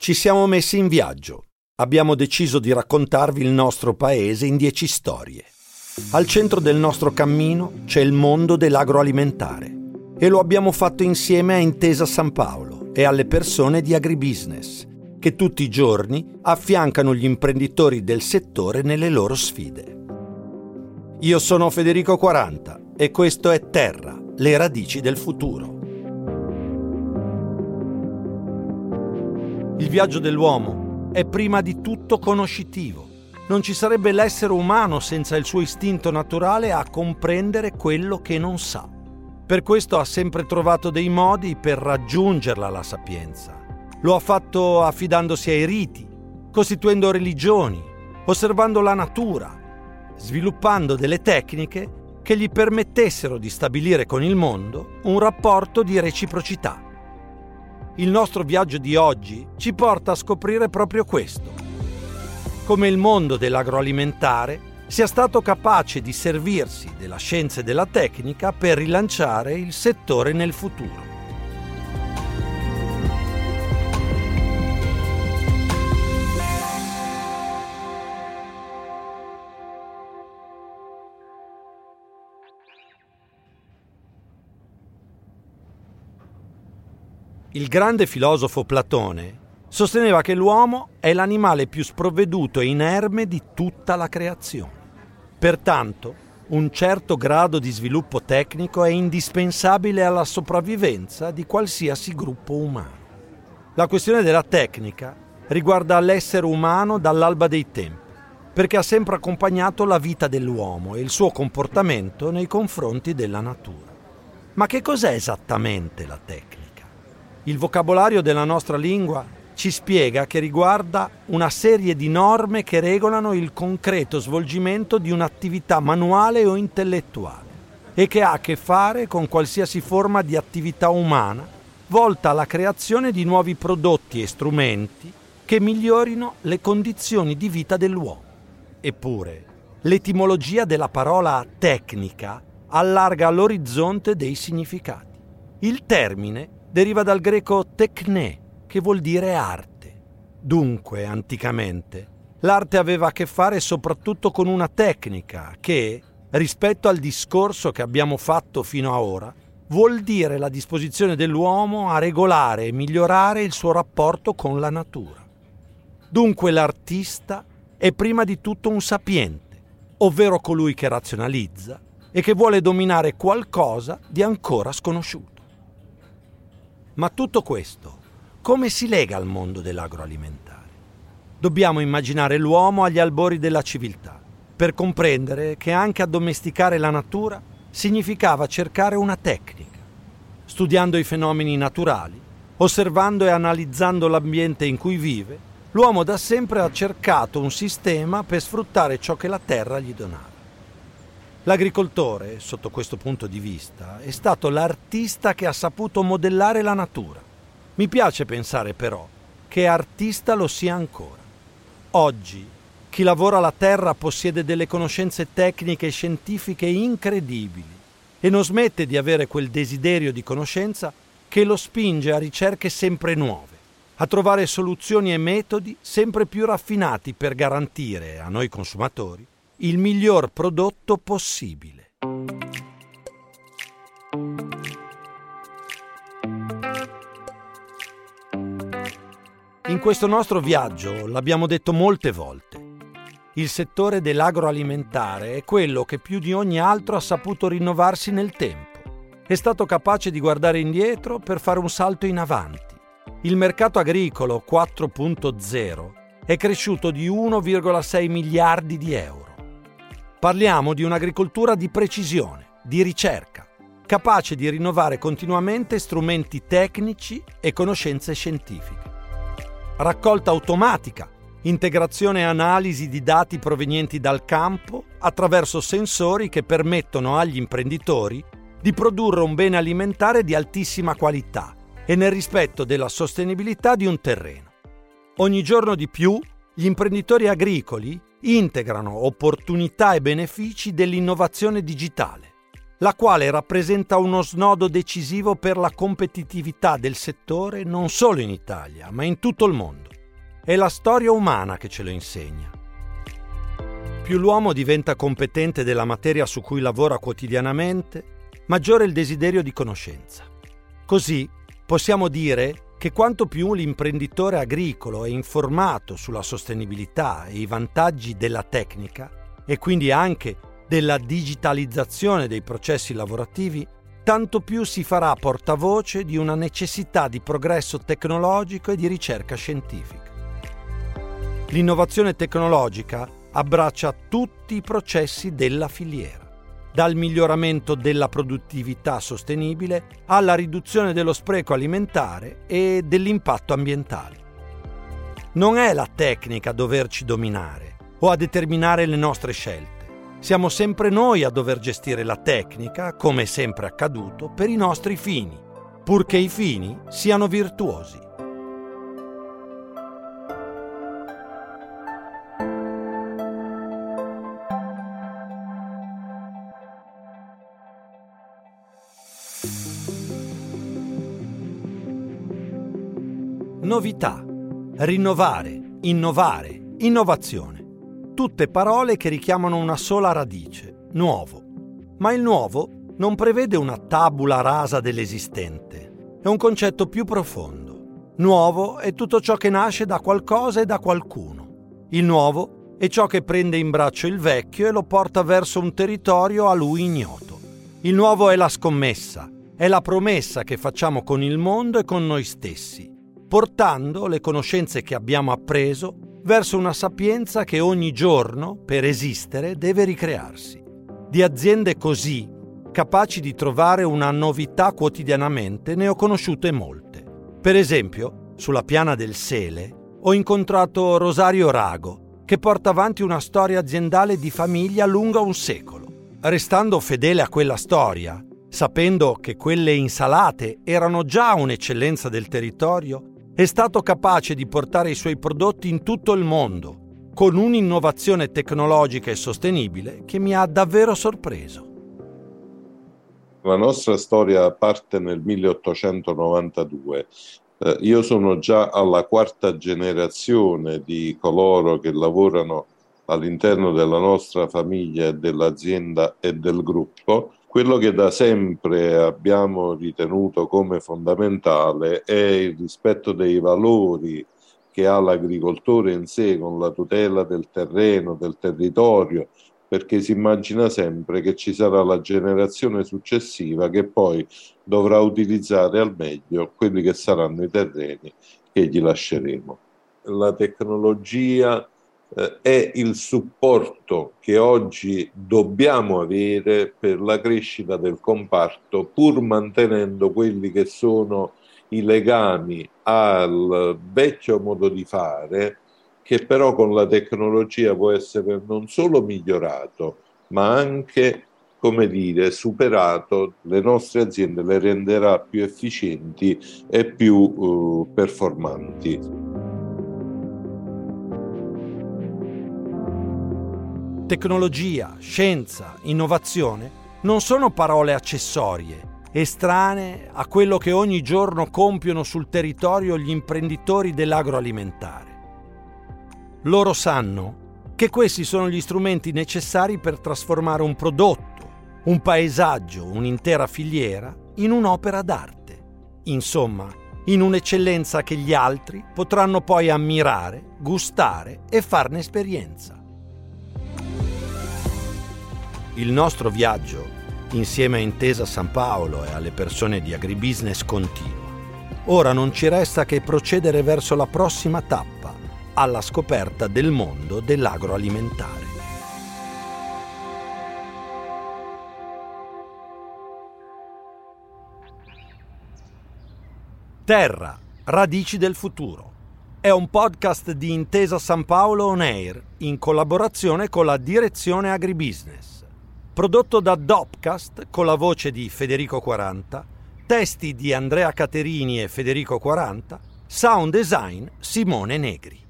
Ci siamo messi in viaggio. Abbiamo deciso di raccontarvi il nostro paese in dieci storie. Al centro del nostro cammino c'è il mondo dell'agroalimentare e lo abbiamo fatto insieme a Intesa San Paolo e alle persone di agribusiness che tutti i giorni affiancano gli imprenditori del settore nelle loro sfide. Io sono Federico 40 e questo è Terra, le radici del futuro. Il viaggio dell'uomo è prima di tutto conoscitivo. Non ci sarebbe l'essere umano senza il suo istinto naturale a comprendere quello che non sa. Per questo ha sempre trovato dei modi per raggiungerla la sapienza. Lo ha fatto affidandosi ai riti, costituendo religioni, osservando la natura, sviluppando delle tecniche che gli permettessero di stabilire con il mondo un rapporto di reciprocità il nostro viaggio di oggi ci porta a scoprire proprio questo. Come il mondo dell'agroalimentare sia stato capace di servirsi della scienza e della tecnica per rilanciare il settore nel futuro. Il grande filosofo Platone sosteneva che l'uomo è l'animale più sprovveduto e inerme di tutta la creazione. Pertanto, un certo grado di sviluppo tecnico è indispensabile alla sopravvivenza di qualsiasi gruppo umano. La questione della tecnica riguarda l'essere umano dall'alba dei tempi, perché ha sempre accompagnato la vita dell'uomo e il suo comportamento nei confronti della natura. Ma che cos'è esattamente la tecnica? Il vocabolario della nostra lingua ci spiega che riguarda una serie di norme che regolano il concreto svolgimento di un'attività manuale o intellettuale e che ha a che fare con qualsiasi forma di attività umana volta alla creazione di nuovi prodotti e strumenti che migliorino le condizioni di vita dell'uomo. Eppure, l'etimologia della parola tecnica allarga l'orizzonte dei significati. Il termine deriva dal greco tekne, che vuol dire arte. Dunque, anticamente, l'arte aveva a che fare soprattutto con una tecnica che, rispetto al discorso che abbiamo fatto fino a ora, vuol dire la disposizione dell'uomo a regolare e migliorare il suo rapporto con la natura. Dunque l'artista è prima di tutto un sapiente, ovvero colui che razionalizza e che vuole dominare qualcosa di ancora sconosciuto. Ma tutto questo come si lega al mondo dell'agroalimentare? Dobbiamo immaginare l'uomo agli albori della civiltà, per comprendere che anche addomesticare la natura significava cercare una tecnica, studiando i fenomeni naturali, osservando e analizzando l'ambiente in cui vive, l'uomo da sempre ha cercato un sistema per sfruttare ciò che la terra gli donava. L'agricoltore, sotto questo punto di vista, è stato l'artista che ha saputo modellare la natura. Mi piace pensare però che artista lo sia ancora. Oggi chi lavora la terra possiede delle conoscenze tecniche e scientifiche incredibili e non smette di avere quel desiderio di conoscenza che lo spinge a ricerche sempre nuove, a trovare soluzioni e metodi sempre più raffinati per garantire a noi consumatori il miglior prodotto possibile. In questo nostro viaggio, l'abbiamo detto molte volte, il settore dell'agroalimentare è quello che più di ogni altro ha saputo rinnovarsi nel tempo. È stato capace di guardare indietro per fare un salto in avanti. Il mercato agricolo 4.0 è cresciuto di 1,6 miliardi di euro. Parliamo di un'agricoltura di precisione, di ricerca, capace di rinnovare continuamente strumenti tecnici e conoscenze scientifiche. Raccolta automatica, integrazione e analisi di dati provenienti dal campo attraverso sensori che permettono agli imprenditori di produrre un bene alimentare di altissima qualità e nel rispetto della sostenibilità di un terreno. Ogni giorno di più gli imprenditori agricoli integrano opportunità e benefici dell'innovazione digitale. la quale rappresenta uno snodo decisivo per la competitività del settore non solo in Italia, ma in tutto il mondo. È la storia umana che ce lo insegna. Più l'uomo diventa competente della materia su cui lavora quotidianamente, maggiore il desiderio di conoscenza. Così possiamo dire che quanto più l'imprenditore agricolo è informato sulla sostenibilità e i vantaggi della tecnica, e quindi anche della digitalizzazione dei processi lavorativi, tanto più si farà portavoce di una necessità di progresso tecnologico e di ricerca scientifica. L'innovazione tecnologica abbraccia tutti i processi della filiera, dal miglioramento della produttività sostenibile alla riduzione dello spreco alimentare e dell'impatto ambientale. Non è la tecnica a doverci dominare o a determinare le nostre scelte siamo sempre noi a dover gestire la tecnica, come è sempre accaduto, per i nostri fini, purché i fini siano virtuosi. Novità, rinnovare, innovare, innovazione tutte parole che richiamano una sola radice, nuovo. Ma il nuovo non prevede una tabula rasa dell'esistente, è un concetto più profondo. Nuovo è tutto ciò che nasce da qualcosa e da qualcuno. Il nuovo è ciò che prende in braccio il vecchio e lo porta verso un territorio a lui ignoto. Il nuovo è la scommessa, è la promessa che facciamo con il mondo e con noi stessi, portando le conoscenze che abbiamo appreso verso una sapienza che ogni giorno, per esistere, deve ricrearsi. Di aziende così, capaci di trovare una novità quotidianamente, ne ho conosciute molte. Per esempio, sulla piana del Sele, ho incontrato Rosario Rago, che porta avanti una storia aziendale di famiglia lunga un secolo. Restando fedele a quella storia, sapendo che quelle insalate erano già un'eccellenza del territorio, è stato capace di portare i suoi prodotti in tutto il mondo, con un'innovazione tecnologica e sostenibile che mi ha davvero sorpreso. La nostra storia parte nel 1892. Eh, io sono già alla quarta generazione di coloro che lavorano all'interno della nostra famiglia dell'azienda e del gruppo quello che da sempre abbiamo ritenuto come fondamentale è il rispetto dei valori che ha l'agricoltore in sé con la tutela del terreno, del territorio, perché si immagina sempre che ci sarà la generazione successiva che poi dovrà utilizzare al meglio quelli che saranno i terreni che gli lasceremo. La tecnologia eh, è il supporto che oggi dobbiamo avere per la crescita del comparto, pur mantenendo quelli che sono i legami al vecchio modo di fare, che però con la tecnologia può essere non solo migliorato, ma anche, come dire, superato, le nostre aziende le renderà più efficienti e più uh, performanti. Tecnologia, scienza, innovazione non sono parole accessorie, estranee a quello che ogni giorno compiono sul territorio gli imprenditori dell'agroalimentare. Loro sanno che questi sono gli strumenti necessari per trasformare un prodotto, un paesaggio, un'intera filiera in un'opera d'arte. Insomma, in un'eccellenza che gli altri potranno poi ammirare, gustare e farne esperienza. Il nostro viaggio, insieme a Intesa San Paolo e alle persone di Agribusiness, continua. Ora non ci resta che procedere verso la prossima tappa, alla scoperta del mondo dell'agroalimentare. Terra, radici del futuro. È un podcast di Intesa San Paolo On Air in collaborazione con la Direzione Agribusiness prodotto da Dopcast con la voce di Federico 40, testi di Andrea Caterini e Federico 40, sound design Simone Negri.